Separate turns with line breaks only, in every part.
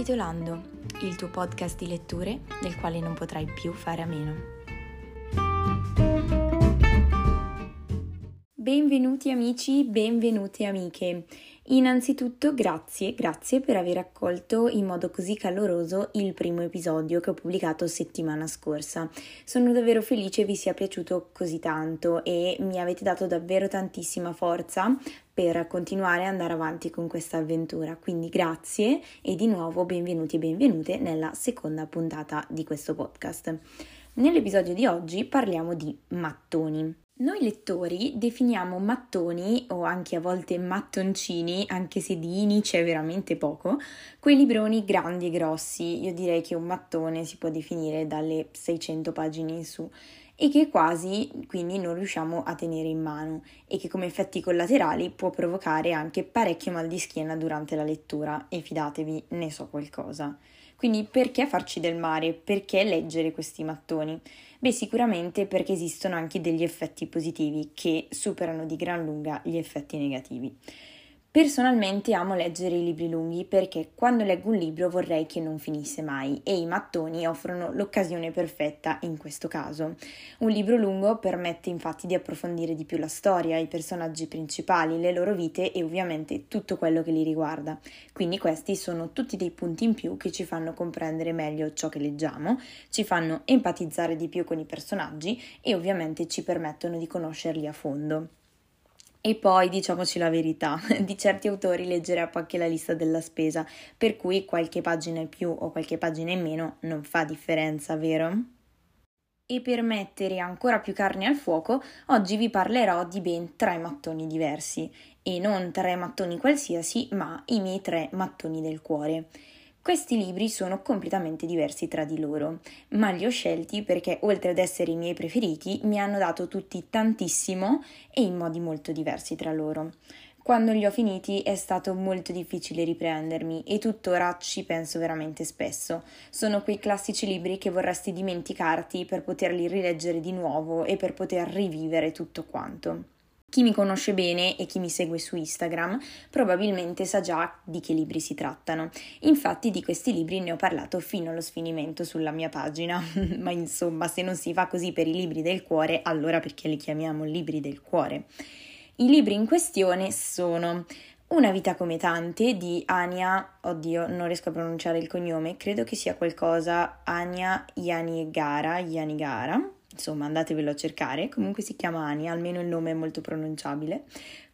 Ricapitolando, il tuo podcast di letture del quale non potrai più fare a meno. Benvenuti amici, benvenute amiche. Innanzitutto grazie, grazie per aver accolto in modo così caloroso il primo episodio che ho pubblicato settimana scorsa. Sono davvero felice vi sia piaciuto così tanto e mi avete dato davvero tantissima forza per continuare ad andare avanti con questa avventura. Quindi grazie e di nuovo benvenuti e benvenute nella seconda puntata di questo podcast. Nell'episodio di oggi parliamo di mattoni. Noi lettori definiamo mattoni o anche a volte mattoncini, anche se di ini c'è veramente poco, quei libroni grandi e grossi. Io direi che un mattone si può definire dalle 600 pagine in su e che quasi quindi non riusciamo a tenere in mano e che come effetti collaterali può provocare anche parecchio mal di schiena durante la lettura e fidatevi, ne so qualcosa. Quindi perché farci del mare? Perché leggere questi mattoni? Beh, sicuramente perché esistono anche degli effetti positivi che superano di gran lunga gli effetti negativi. Personalmente amo leggere i libri lunghi perché quando leggo un libro vorrei che non finisse mai e i mattoni offrono l'occasione perfetta in questo caso. Un libro lungo permette infatti di approfondire di più la storia, i personaggi principali, le loro vite e ovviamente tutto quello che li riguarda. Quindi questi sono tutti dei punti in più che ci fanno comprendere meglio ciò che leggiamo, ci fanno empatizzare di più con i personaggi e ovviamente ci permettono di conoscerli a fondo. E poi diciamoci la verità, di certi autori leggerei anche la lista della spesa, per cui qualche pagina in più o qualche pagina in meno non fa differenza, vero? E per mettere ancora più carne al fuoco, oggi vi parlerò di ben tre mattoni diversi, e non tre mattoni qualsiasi, ma i miei tre mattoni del cuore. Questi libri sono completamente diversi tra di loro, ma li ho scelti perché oltre ad essere i miei preferiti mi hanno dato tutti tantissimo e in modi molto diversi tra loro. Quando li ho finiti è stato molto difficile riprendermi e tuttora ci penso veramente spesso. Sono quei classici libri che vorresti dimenticarti per poterli rileggere di nuovo e per poter rivivere tutto quanto. Chi mi conosce bene e chi mi segue su Instagram probabilmente sa già di che libri si trattano. Infatti di questi libri ne ho parlato fino allo sfinimento sulla mia pagina, ma insomma se non si fa così per i libri del cuore, allora perché li chiamiamo libri del cuore? I libri in questione sono Una vita come tante di Ania, oddio non riesco a pronunciare il cognome, credo che sia qualcosa Ania Yanigara, Yanigara insomma andatevelo a cercare, comunque si chiama Ania, almeno il nome è molto pronunciabile.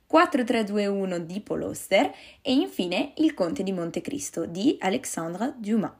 4321 di Paul Auster e infine Il Conte di Montecristo di Alexandre Dumas.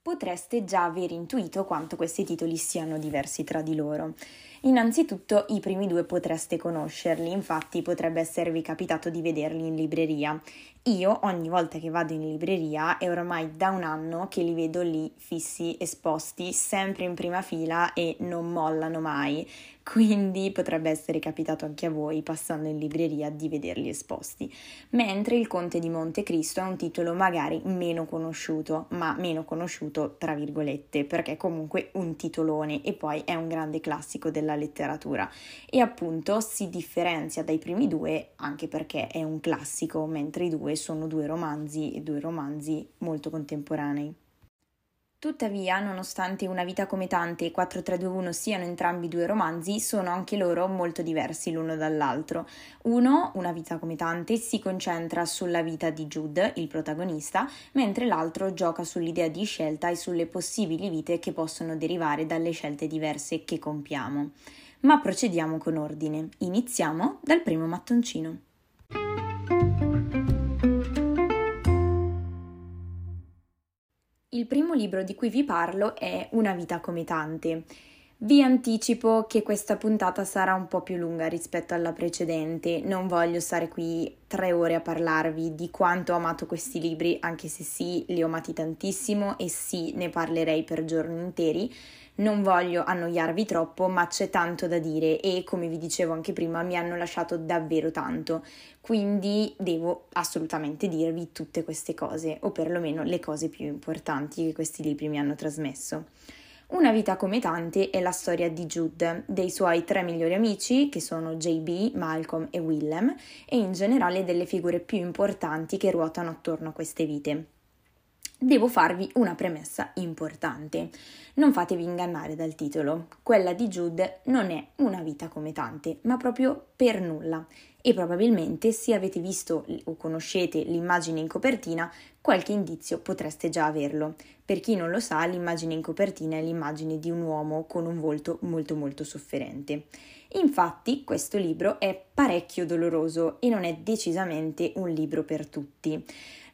Potreste già aver intuito quanto questi titoli siano diversi tra di loro. Innanzitutto i primi due potreste conoscerli, infatti potrebbe esservi capitato di vederli in libreria. Io ogni volta che vado in libreria è ormai da un anno che li vedo lì fissi, esposti, sempre in prima fila e non mollano mai. Quindi potrebbe essere capitato anche a voi, passando in libreria, di vederli esposti. Mentre Il Conte di Montecristo è un titolo magari meno conosciuto, ma meno conosciuto tra virgolette, perché è comunque un titolone e poi è un grande classico della letteratura e appunto si differenzia dai primi due anche perché è un classico, mentre i due sono due romanzi e due romanzi molto contemporanei. Tuttavia, nonostante Una vita come tante e 4321 siano entrambi due romanzi, sono anche loro molto diversi l'uno dall'altro. Uno, Una vita come tante, si concentra sulla vita di Jude, il protagonista, mentre l'altro gioca sull'idea di scelta e sulle possibili vite che possono derivare dalle scelte diverse che compiamo. Ma procediamo con ordine. Iniziamo dal primo mattoncino. Il primo libro di cui vi parlo è Una vita come tante. Vi anticipo che questa puntata sarà un po' più lunga rispetto alla precedente, non voglio stare qui tre ore a parlarvi di quanto ho amato questi libri, anche se sì, li ho amati tantissimo e sì, ne parlerei per giorni interi, non voglio annoiarvi troppo, ma c'è tanto da dire e come vi dicevo anche prima mi hanno lasciato davvero tanto, quindi devo assolutamente dirvi tutte queste cose, o perlomeno le cose più importanti che questi libri mi hanno trasmesso. Una vita come tante è la storia di Jude, dei suoi tre migliori amici, che sono JB, Malcolm e Willem, e in generale delle figure più importanti che ruotano attorno a queste vite. Devo farvi una premessa importante. Non fatevi ingannare dal titolo. Quella di Jude non è una vita come tante, ma proprio per nulla. E probabilmente se avete visto o conoscete l'immagine in copertina, qualche indizio potreste già averlo. Per chi non lo sa, l'immagine in copertina è l'immagine di un uomo con un volto molto molto sofferente. Infatti, questo libro è parecchio doloroso e non è decisamente un libro per tutti.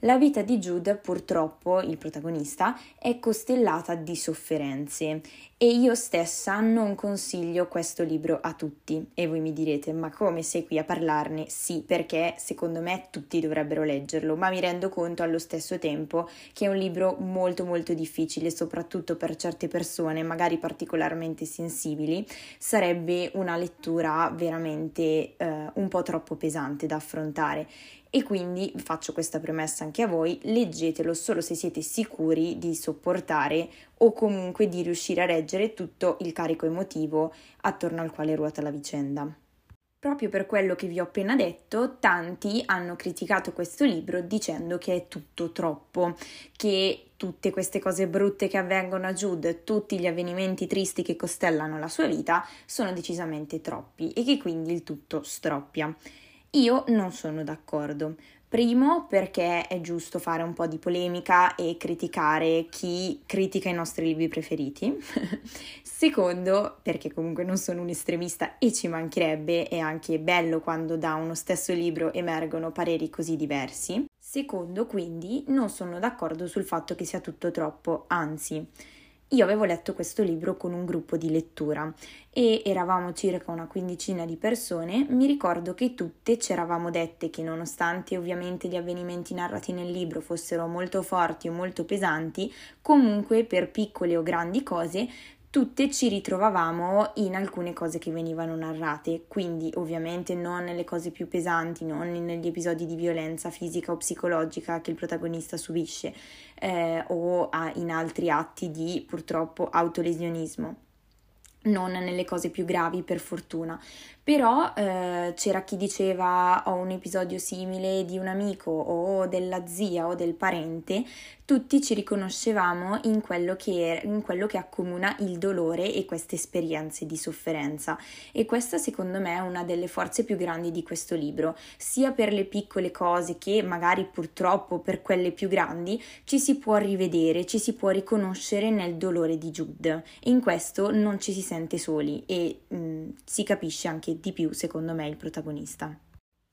La vita di Jude, purtroppo, il protagonista, è costellata di sofferenze e io stessa non consiglio questo libro a tutti. E voi mi direte, ma come sei qui a parlarne? Sì, perché secondo me tutti dovrebbero leggerlo, ma mi rendo conto allo stesso tempo che è un libro molto molto difficile, soprattutto per certe persone, magari particolarmente sensibili, sarebbe una lettura veramente eh, un po' troppo pesante da affrontare e quindi faccio questa premessa anche a voi, leggetelo solo se siete sicuri di sopportare o comunque di riuscire a reggere tutto il carico emotivo attorno al quale ruota la vicenda. Proprio per quello che vi ho appena detto, tanti hanno criticato questo libro dicendo che è tutto troppo, che tutte queste cose brutte che avvengono a Jude, tutti gli avvenimenti tristi che costellano la sua vita, sono decisamente troppi e che quindi il tutto stroppia. Io non sono d'accordo. Primo perché è giusto fare un po' di polemica e criticare chi critica i nostri libri preferiti. Secondo perché comunque non sono un estremista e ci mancherebbe, è anche bello quando da uno stesso libro emergono pareri così diversi. Secondo quindi non sono d'accordo sul fatto che sia tutto troppo, anzi. Io avevo letto questo libro con un gruppo di lettura e eravamo circa una quindicina di persone. Mi ricordo che tutte ci eravamo dette che nonostante ovviamente gli avvenimenti narrati nel libro fossero molto forti o molto pesanti, comunque per piccole o grandi cose tutte ci ritrovavamo in alcune cose che venivano narrate, quindi ovviamente non nelle cose più pesanti, non negli episodi di violenza fisica o psicologica che il protagonista subisce eh, o in altri atti di purtroppo autolesionismo. Non nelle cose più gravi per fortuna, però eh, c'era chi diceva ho un episodio simile di un amico o della zia o del parente, tutti ci riconoscevamo in quello che, in quello che accomuna il dolore e queste esperienze di sofferenza. E questa secondo me è una delle forze più grandi di questo libro, sia per le piccole cose che magari purtroppo per quelle più grandi ci si può rivedere, ci si può riconoscere nel dolore di Jude. E in questo non ci si sente soli e mh, mm, si capisce anche di più, secondo me, il protagonista.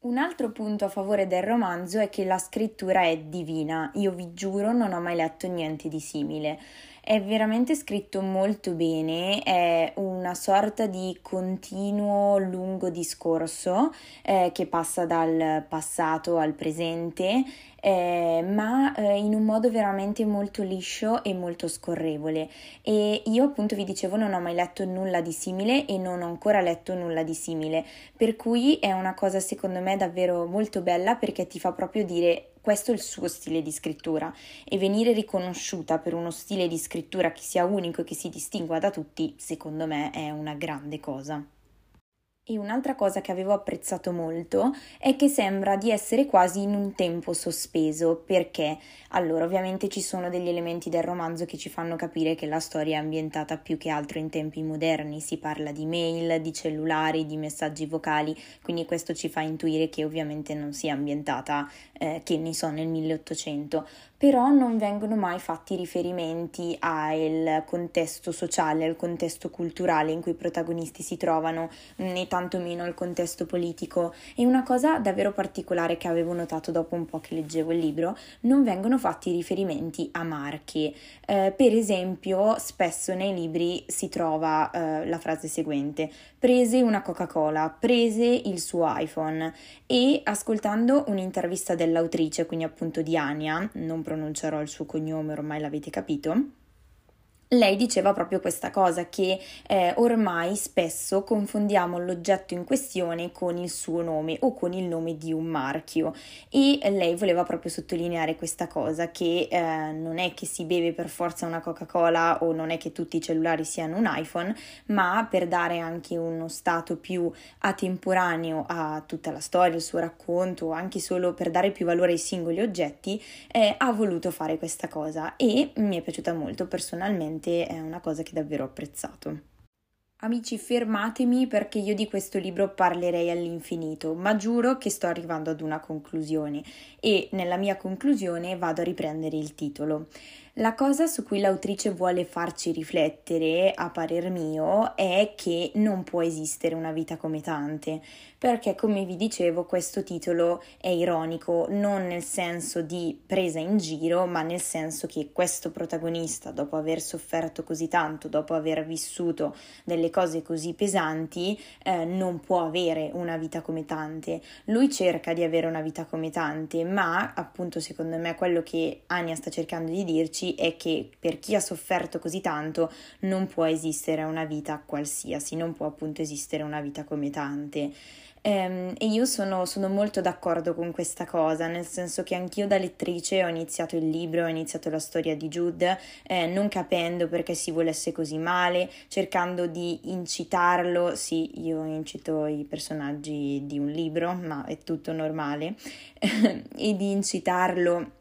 Un altro punto a favore del romanzo è che la scrittura è divina, io vi giuro non ho mai letto niente di simile. È veramente scritto molto bene, è una sorta di continuo lungo discorso eh, che passa dal passato al presente eh, ma eh, in un modo veramente molto liscio e molto scorrevole. E io appunto vi dicevo non ho mai letto nulla di simile e non ho ancora letto nulla di simile, per cui è una cosa secondo me davvero molto bella perché ti fa proprio dire questo è il suo stile di scrittura e venire riconosciuta per uno stile di scrittura che sia unico e che si distingua da tutti, secondo me è una grande cosa. E un'altra cosa che avevo apprezzato molto è che sembra di essere quasi in un tempo sospeso, perché? Allora ovviamente ci sono degli elementi del romanzo che ci fanno capire che la storia è ambientata più che altro in tempi moderni, si parla di mail, di cellulari, di messaggi vocali, quindi questo ci fa intuire che ovviamente non sia ambientata, eh, che ne so, nel 1800, però non vengono mai fatti riferimenti al contesto sociale, al contesto culturale in cui i protagonisti si trovano, né tantomeno al contesto politico. E una cosa davvero particolare che avevo notato dopo un po' che leggevo il libro, non vengono fatti riferimenti a marche. Eh, per esempio, spesso nei libri si trova eh, la frase seguente: prese una Coca-Cola, prese il suo iPhone e ascoltando un'intervista dell'autrice, quindi appunto di Ania, non pronuncerò il suo cognome, ormai l'avete capito, lei diceva proprio questa cosa, che eh, ormai spesso confondiamo l'oggetto in questione con il suo nome o con il nome di un marchio. E lei voleva proprio sottolineare questa cosa, che eh, non è che si beve per forza una Coca-Cola o non è che tutti i cellulari siano un iPhone, ma per dare anche uno stato più atemporaneo a tutta la storia, il suo racconto, anche solo per dare più valore ai singoli oggetti, eh, ha voluto fare questa cosa. E mi è piaciuta molto personalmente veramente è una cosa che davvero ho apprezzato. Amici, fermatemi perché io di questo libro parlerei all'infinito, ma giuro che sto arrivando ad una conclusione e nella mia conclusione vado a riprendere il titolo. La cosa su cui l'autrice vuole farci riflettere, a parer mio, è che non può esistere una vita come tante, perché come vi dicevo questo titolo è ironico, non nel senso di presa in giro, ma nel senso che questo protagonista, dopo aver sofferto così tanto, dopo aver vissuto delle cose così pesanti, eh, non può avere una vita come tante. Lui cerca di avere una vita come tante, ma appunto secondo me quello che Ania sta cercando di dirci amici è che per chi ha sofferto così tanto non può esistere una vita qualsiasi, non può appunto esistere una vita come tante. Ehm, e io sono, sono, molto d'accordo con questa cosa, nel senso che anch'io da lettrice ho iniziato il libro, ho iniziato la storia di Jude, eh, non capendo perché si volesse così male, cercando di incitarlo, sì, io incito i personaggi di un libro, ma è tutto normale, e di incitarlo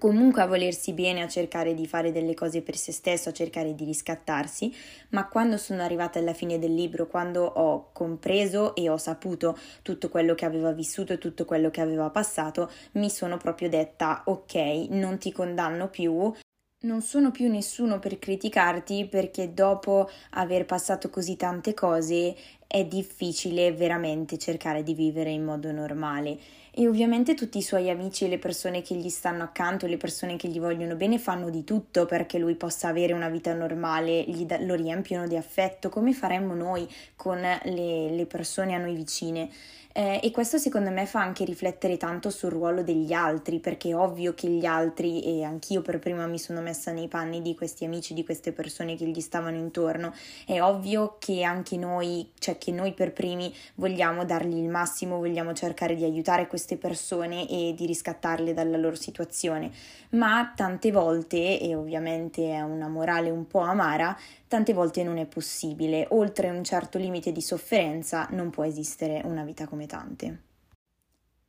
comunque a volersi bene, a cercare di fare delle cose per se stesso, a cercare di riscattarsi, ma quando sono arrivata alla fine del libro, quando ho compreso e ho saputo tutto quello che aveva vissuto e tutto quello che aveva passato, mi sono proprio detta ok, non ti condanno più, non sono più nessuno per criticarti perché dopo aver passato così tante cose è difficile veramente cercare di vivere in modo normale e ovviamente tutti i suoi amici e le persone che gli stanno accanto, le persone che gli vogliono bene fanno di tutto perché lui possa avere una vita normale, da- lo riempiono di affetto come faremmo noi con le, le persone a noi vicine. Eh, e questo secondo me fa anche riflettere tanto sul ruolo degli altri, perché è ovvio che gli altri, e anch'io per prima mi sono messa nei panni di questi amici, di queste persone che gli stavano intorno, è ovvio che anche noi, cioè che noi per primi vogliamo dargli il massimo, vogliamo cercare di aiutare queste persone e di riscattarle dalla loro situazione, ma tante volte, e ovviamente è una morale un po' amara, tante volte non è possibile, oltre un certo limite di sofferenza non può esistere una vita come tante.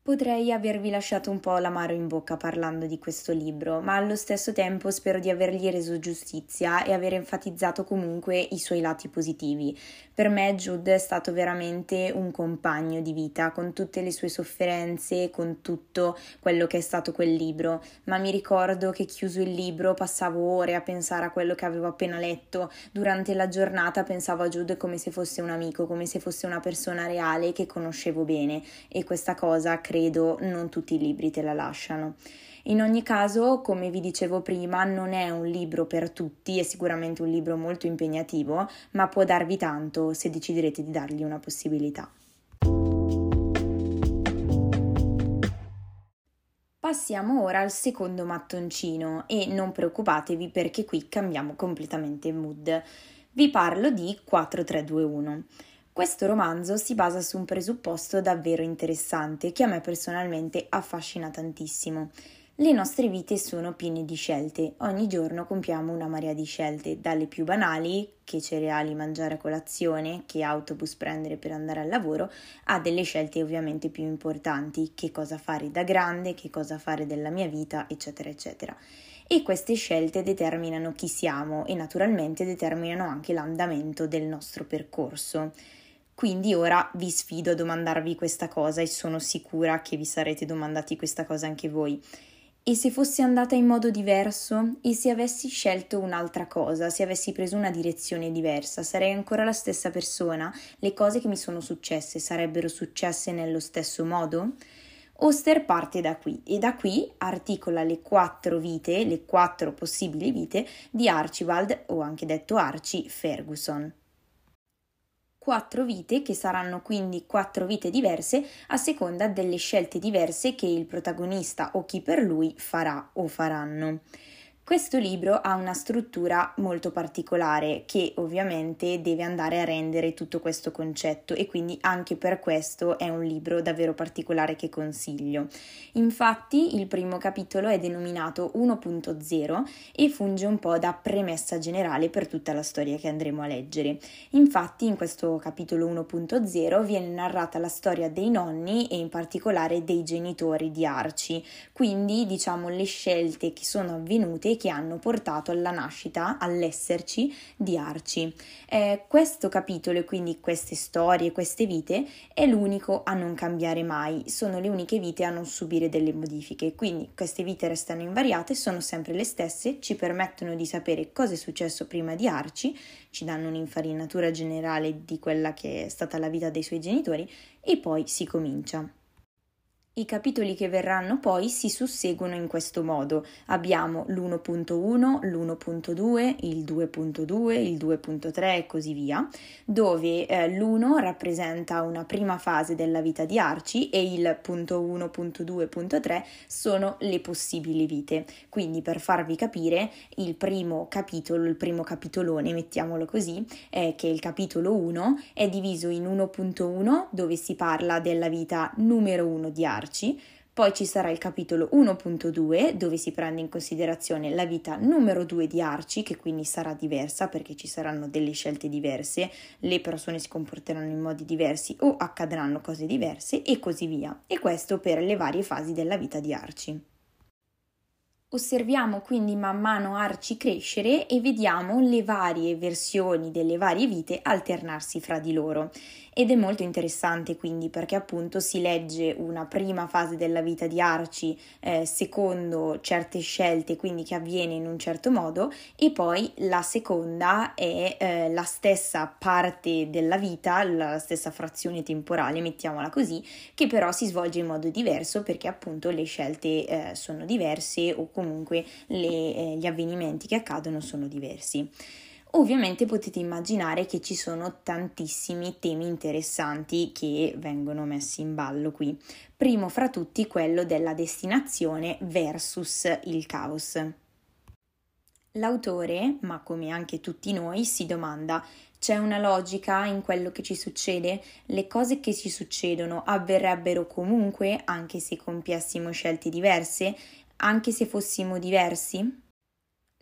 Potrei avervi lasciato un po' l'amaro in bocca parlando di questo libro, ma allo stesso tempo spero di avergli reso giustizia e aver enfatizzato comunque i suoi lati positivi. Per me Jude è stato veramente un compagno di vita, con tutte le sue sofferenze, con tutto quello che è stato quel libro, ma mi ricordo che chiuso il libro passavo ore a pensare a quello che avevo appena letto, durante la giornata pensavo a Jude come se fosse un amico, come se fosse una persona reale che conoscevo bene. E questa cosa credo non tutti i libri te la lasciano. In ogni caso, come vi dicevo prima, non è un libro per tutti, è sicuramente un libro molto impegnativo, ma può darvi tanto se deciderete di dargli una possibilità. Passiamo ora al secondo mattoncino e non preoccupatevi perché qui cambiamo completamente mood. Vi parlo di 4321. Questo romanzo si basa su un presupposto davvero interessante che a me personalmente affascina tantissimo. Le nostre vite sono piene di scelte, ogni giorno compiamo una marea di scelte, dalle più banali, che cereali mangiare a colazione, che autobus prendere per andare al lavoro, a delle scelte ovviamente più importanti, che cosa fare da grande, che cosa fare della mia vita, eccetera, eccetera. E queste scelte determinano chi siamo e naturalmente determinano anche l'andamento del nostro percorso. Quindi ora vi sfido a domandarvi questa cosa e sono sicura che vi sarete domandati questa cosa anche voi. E se fossi andata in modo diverso? E se avessi scelto un'altra cosa, se avessi preso una direzione diversa, sarei ancora la stessa persona? Le cose che mi sono successe sarebbero successe nello stesso modo? Oster parte da qui e da qui articola le quattro vite, le quattro possibili vite di Archibald, o anche detto Archie Ferguson quattro vite che saranno quindi quattro vite diverse a seconda delle scelte diverse che il protagonista o chi per lui farà o faranno. Questo libro ha una struttura molto particolare che ovviamente deve andare a rendere tutto questo concetto e quindi anche per questo è un libro davvero particolare che consiglio. Infatti il primo capitolo è denominato 1.0 e funge un po' da premessa generale per tutta la storia che andremo a leggere. Infatti in questo capitolo 1.0 viene narrata la storia dei nonni e in particolare dei genitori di Arci, quindi diciamo le scelte che sono avvenute che hanno portato alla nascita, all'esserci di Arci. Eh, questo capitolo e quindi queste storie, queste vite è l'unico a non cambiare mai, sono le uniche vite a non subire delle modifiche, quindi queste vite restano invariate, sono sempre le stesse, ci permettono di sapere cosa è successo prima di Arci, ci danno un'infarinatura generale di quella che è stata la vita dei suoi genitori e poi si comincia. I capitoli che verranno poi si susseguono in questo modo. Abbiamo l'1.1, l'1.2, il 2.2, il 2.3 e così via, dove eh, l'1 rappresenta una prima fase della vita di Arci e il punto 1, punto 2, punto 3 sono le possibili vite. Quindi per farvi capire, il primo capitolo, il primo capitolone, mettiamolo così, è che il capitolo 1 è diviso in 1.1 dove si parla della vita numero 1 di Arci darci. Poi ci sarà il capitolo 1.2 dove si prende in considerazione la vita numero 2 di Arci, che quindi sarà diversa perché ci saranno delle scelte diverse, le persone si comporteranno in modi diversi o accadranno cose diverse e così via. E questo per le varie fasi della vita di Arci. Osserviamo quindi man mano Arci crescere e vediamo le varie versioni delle varie vite alternarsi fra di loro. Ed è molto interessante quindi perché appunto si legge una prima fase della vita di Arci eh, secondo certe scelte quindi che avviene in un certo modo e poi la seconda è eh, la stessa parte della vita, la stessa frazione temporale mettiamola così che però si svolge in modo diverso perché appunto le scelte eh, sono diverse o comunque le, eh, gli avvenimenti che accadono sono diversi. Ovviamente potete immaginare che ci sono tantissimi temi interessanti che vengono messi in ballo qui. Primo fra tutti quello della destinazione versus il caos. L'autore, ma come anche tutti noi, si domanda c'è una logica in quello che ci succede? Le cose che ci succedono avverrebbero comunque anche se compiessimo scelte diverse, anche se fossimo diversi?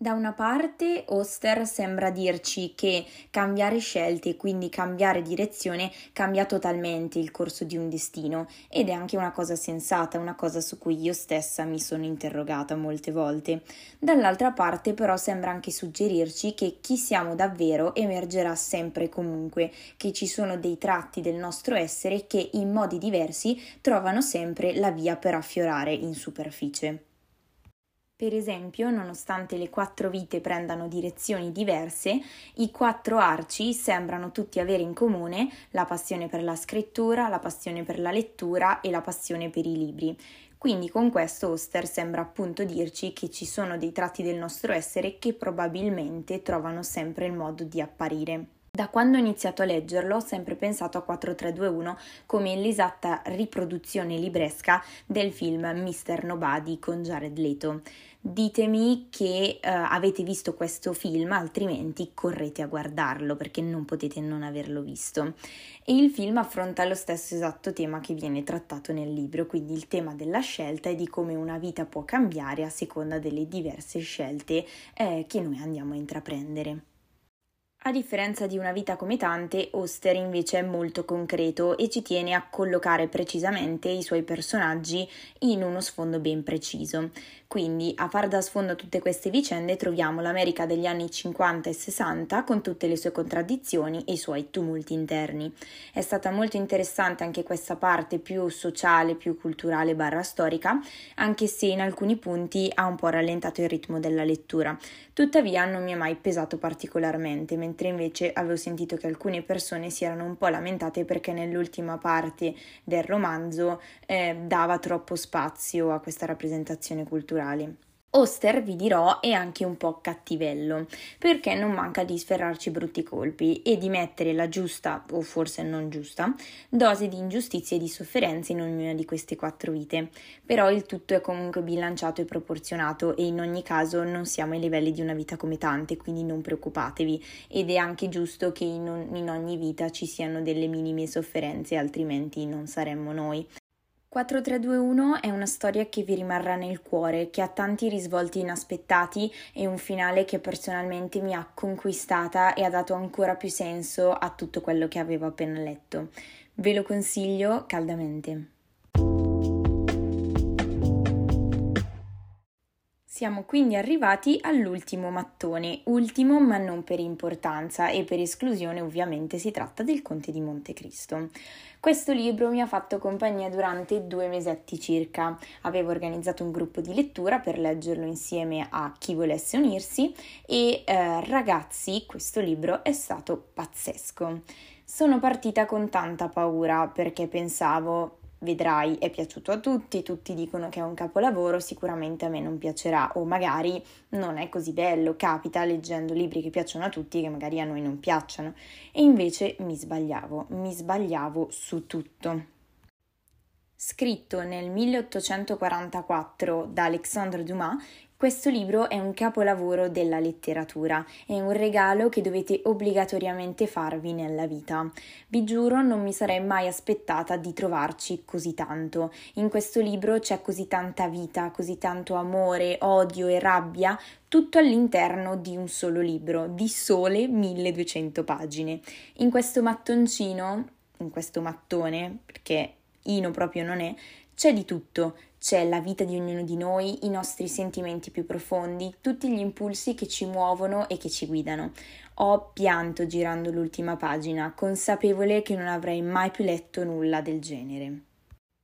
Da una parte Oster sembra dirci che cambiare scelte, quindi cambiare direzione, cambia totalmente il corso di un destino ed è anche una cosa sensata, una cosa su cui io stessa mi sono interrogata molte volte. Dall'altra parte però sembra anche suggerirci che chi siamo davvero emergerà sempre e comunque, che ci sono dei tratti del nostro essere che in modi diversi trovano sempre la via per affiorare in superficie. Per esempio, nonostante le quattro vite prendano direzioni diverse, i quattro arci sembrano tutti avere in comune la passione per la scrittura, la passione per la lettura e la passione per i libri. Quindi con questo Oster sembra appunto dirci che ci sono dei tratti del nostro essere che probabilmente trovano sempre il modo di apparire. Da quando ho iniziato a leggerlo ho sempre pensato a 4321 come l'esatta riproduzione libresca del film Mr. Nobody con Jared Leto. Ditemi che uh, avete visto questo film, altrimenti correte a guardarlo perché non potete non averlo visto. E il film affronta lo stesso esatto tema che viene trattato nel libro, quindi il tema della scelta e di come una vita può cambiare a seconda delle diverse scelte eh, che noi andiamo a intraprendere. A differenza di una vita come tante, Oster invece è molto concreto e ci tiene a collocare precisamente i suoi personaggi in uno sfondo ben preciso. Quindi a far da sfondo a tutte queste vicende troviamo l'America degli anni 50 e 60 con tutte le sue contraddizioni e i suoi tumulti interni. È stata molto interessante anche questa parte più sociale, più culturale barra storica, anche se in alcuni punti ha un po' rallentato il ritmo della lettura. Tuttavia non mi è mai pesato particolarmente, mentre invece avevo sentito che alcune persone si erano un po' lamentate perché nell'ultima parte del romanzo eh, dava troppo spazio a questa rappresentazione culturale. Oster, vi dirò, è anche un po' cattivello, perché non manca di sferrarci brutti colpi e di mettere la giusta, o forse non giusta, dose di ingiustizie e di sofferenze in ognuna di queste quattro vite. Però il tutto è comunque bilanciato e proporzionato e in ogni caso non siamo ai livelli di una vita come tante, quindi non preoccupatevi ed è anche giusto che in, ogni vita ci siano delle minime sofferenze, altrimenti non saremmo noi. 4321 è una storia che vi rimarrà nel cuore, che ha tanti risvolti inaspettati e un finale che personalmente mi ha conquistata e ha dato ancora più senso a tutto quello che avevo appena letto. Ve lo consiglio caldamente. Siamo quindi arrivati all'ultimo mattone, ultimo ma non per importanza e per esclusione ovviamente si tratta del Conte di Montecristo. Questo libro mi ha fatto compagnia durante due mesetti circa. Avevo organizzato un gruppo di lettura per leggerlo insieme a chi volesse unirsi e eh, ragazzi, questo libro è stato pazzesco. Sono partita con tanta paura perché pensavo vedrai è piaciuto a tutti, tutti dicono che è un capolavoro, sicuramente a me non piacerà o magari non è così bello, capita leggendo libri che piacciono a tutti che magari a noi non piacciono e invece mi sbagliavo, mi sbagliavo su tutto. Scritto nel 1844 da Alexandre Dumas, questo libro è un capolavoro della letteratura, è un regalo che dovete obbligatoriamente farvi nella vita. Vi giuro, non mi sarei mai aspettata di trovarci così tanto. In questo libro c'è così tanta vita, così tanto amore, odio e rabbia, tutto all'interno di un solo libro, di sole 1200 pagine. In questo mattoncino, in questo mattone, perché Ino proprio non è, c'è di tutto, c'è la vita di ognuno di noi, i nostri sentimenti più profondi, tutti gli impulsi che ci muovono e che ci guidano. Ho pianto girando l'ultima pagina, consapevole che non avrei mai più letto nulla del genere.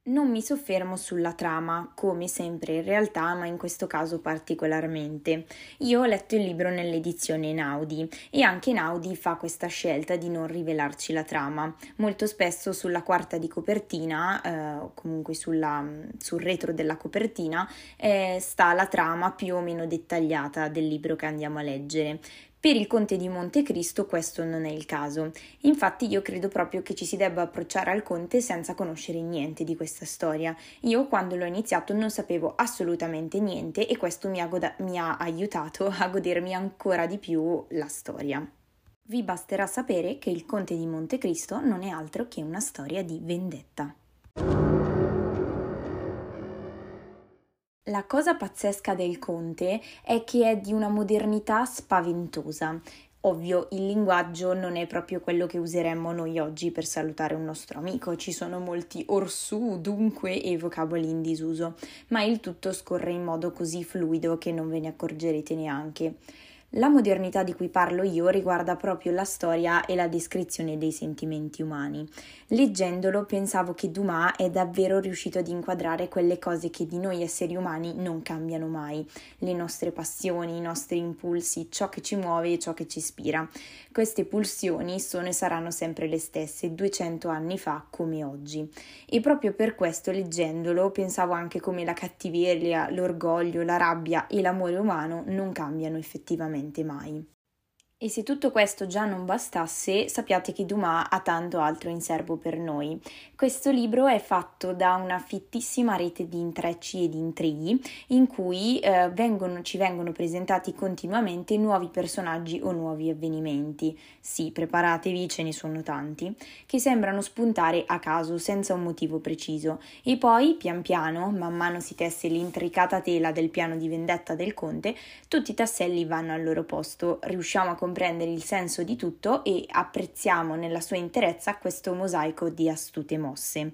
Non mi soffermo sulla trama, come sempre in realtà, ma in questo caso particolarmente. Io ho letto il libro nell'edizione Naudi e anche Naudi fa questa scelta di non rivelarci la trama. Molto spesso sulla quarta di copertina, eh, o comunque sulla, sul retro della copertina, eh, sta la trama più o meno dettagliata del libro che andiamo a leggere. Per il conte di Montecristo questo non è il caso. Infatti io credo proprio che ci si debba approcciare al conte senza conoscere niente di questa storia. Io quando l'ho iniziato non sapevo assolutamente niente e questo mi ha, goda- mi ha aiutato a godermi ancora di più la storia. Vi basterà sapere che il conte di Montecristo non è altro che una storia di vendetta. La cosa pazzesca del conte è che è di una modernità spaventosa. Ovvio, il linguaggio non è proprio quello che useremmo noi oggi per salutare un nostro amico, ci sono molti orsù, dunque e vocaboli in disuso, ma il tutto scorre in modo così fluido che non ve ne accorgerete neanche. La modernità di cui parlo io riguarda proprio la storia e la descrizione dei sentimenti umani. Leggendolo pensavo che Dumas è davvero riuscito ad inquadrare quelle cose che di noi esseri umani non cambiano mai, le nostre passioni, i nostri impulsi, ciò che ci muove e ciò che ci ispira. Queste pulsioni sono e saranno sempre le stesse 200 anni fa come oggi. E proprio per questo leggendolo pensavo anche come la cattiveria, l'orgoglio, la rabbia e l'amore umano non cambiano effettivamente veramente mai. E se tutto questo già non bastasse, sappiate che Dumas ha tanto altro in serbo per noi. Questo libro è fatto da una fittissima rete di intrecci e di intrighi in cui eh, vengono, ci vengono presentati continuamente nuovi personaggi o nuovi avvenimenti. Sì, preparatevi, ce ne sono tanti, che sembrano spuntare a caso senza un motivo preciso. E poi, pian piano, man mano si tesse l'intricata tela del piano di vendetta del conte, tutti i tasselli vanno al loro posto, riusciamo a comprendere il senso di tutto e apprezziamo nella sua interezza questo mosaico di astute mosse.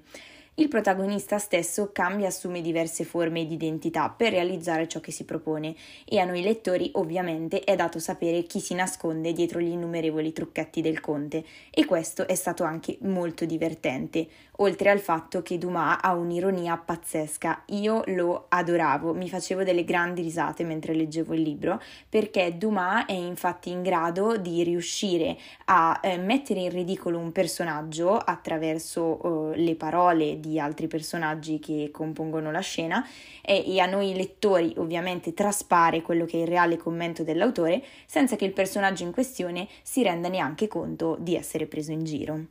Il protagonista stesso cambia e assume diverse forme di identità per realizzare ciò che si propone e a noi lettori ovviamente è dato sapere chi si nasconde dietro gli innumerevoli trucchetti del conte e questo è stato anche molto divertente, oltre al fatto che Dumas ha un'ironia pazzesca. Io lo adoravo, mi facevo delle grandi risate mentre leggevo il libro perché Dumas è infatti in grado di riuscire a eh, mettere in ridicolo un personaggio attraverso eh, le parole di altri personaggi che compongono la scena e, e a noi lettori ovviamente traspare quello che è il reale commento dell'autore senza che il personaggio in questione si renda neanche conto di essere preso in giro.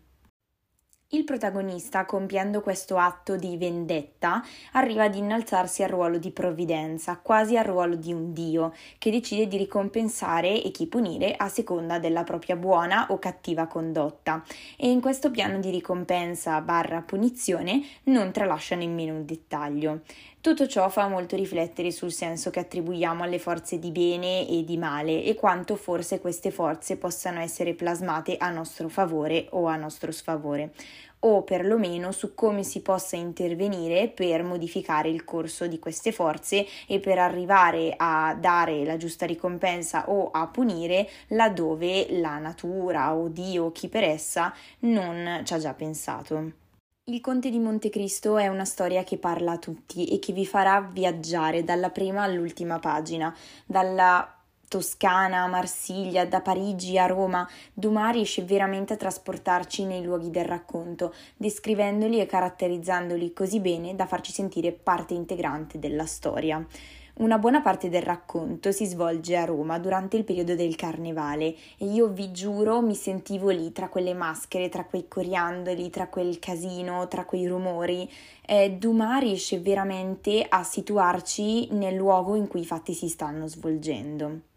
Il protagonista, compiendo questo atto di vendetta, arriva ad innalzarsi al ruolo di provvidenza, quasi al ruolo di un dio, che decide di ricompensare e chi punire a seconda della propria buona o cattiva condotta. E in questo piano di ricompensa barra punizione non tralascia nemmeno un dettaglio. Tutto ciò fa molto riflettere sul senso che attribuiamo alle forze di bene e di male e quanto forse queste forze possano essere plasmate a nostro favore o a nostro sfavore o perlomeno su come si possa intervenire per modificare il corso di queste forze e per arrivare a dare la giusta ricompensa o a punire laddove la natura o Dio o chi per essa non ci ha già pensato. Il Conte di Montecristo è una storia che parla a tutti e che vi farà viaggiare dalla prima all'ultima pagina, dalla Toscana, Marsiglia, da Parigi a Roma, Dumas riesce veramente a trasportarci nei luoghi del racconto, descrivendoli e caratterizzandoli così bene da farci sentire parte integrante della storia. Una buona parte del racconto si svolge a Roma durante il periodo del carnevale e io vi giuro mi sentivo lì tra quelle maschere, tra quei coriandoli, tra quel casino, tra quei rumori. Eh, Dumas riesce veramente a situarci nel luogo in cui i fatti si stanno svolgendo.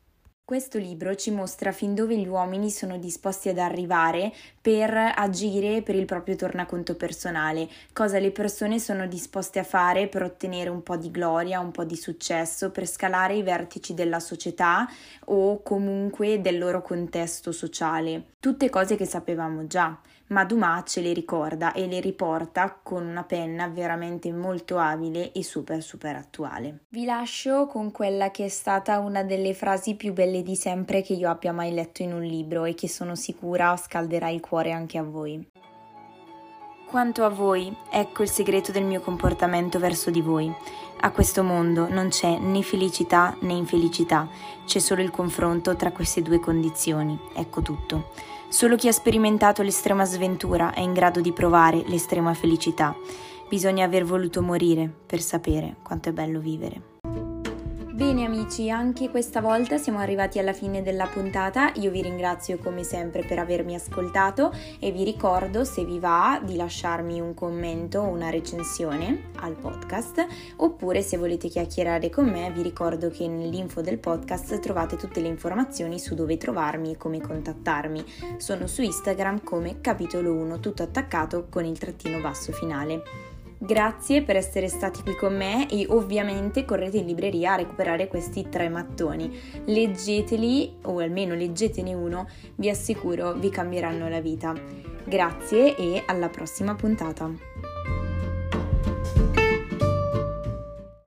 Questo libro ci mostra fin dove gli uomini sono disposti ad arrivare per agire per il proprio tornaconto personale, cosa le persone sono disposte a fare per ottenere un po' di gloria, un po' di successo, per scalare i vertici della società o comunque del loro contesto sociale. Tutte cose che sapevamo già ma Dumas ce le ricorda e le riporta con una penna veramente molto abile e super super attuale. Vi lascio con quella che è stata una delle frasi più belle di sempre che io abbia mai letto in un libro e che sono sicura scalderà il cuore anche a voi. Quanto a voi, ecco il segreto del mio comportamento verso di voi. A questo mondo non c'è né felicità né infelicità, c'è solo il confronto tra queste due condizioni. Ecco tutto. Solo chi ha sperimentato l'estrema sventura è in grado di provare l'estrema felicità. Bisogna aver voluto morire per sapere quanto è bello vivere. Bene amici, anche questa volta siamo arrivati alla fine della puntata. Io vi ringrazio come sempre per avermi ascoltato e vi ricordo se vi va di lasciarmi un commento o una recensione al podcast oppure se volete chiacchierare con me vi ricordo che nell'info del podcast trovate tutte le informazioni su dove trovarmi e come contattarmi. Sono su Instagram come capitolo 1 tutto attaccato con il trattino basso finale. Grazie per essere stati qui con me e ovviamente correte in libreria a recuperare questi tre mattoni. Leggeteli o almeno leggetene uno, vi assicuro vi cambieranno la vita. Grazie e alla prossima puntata.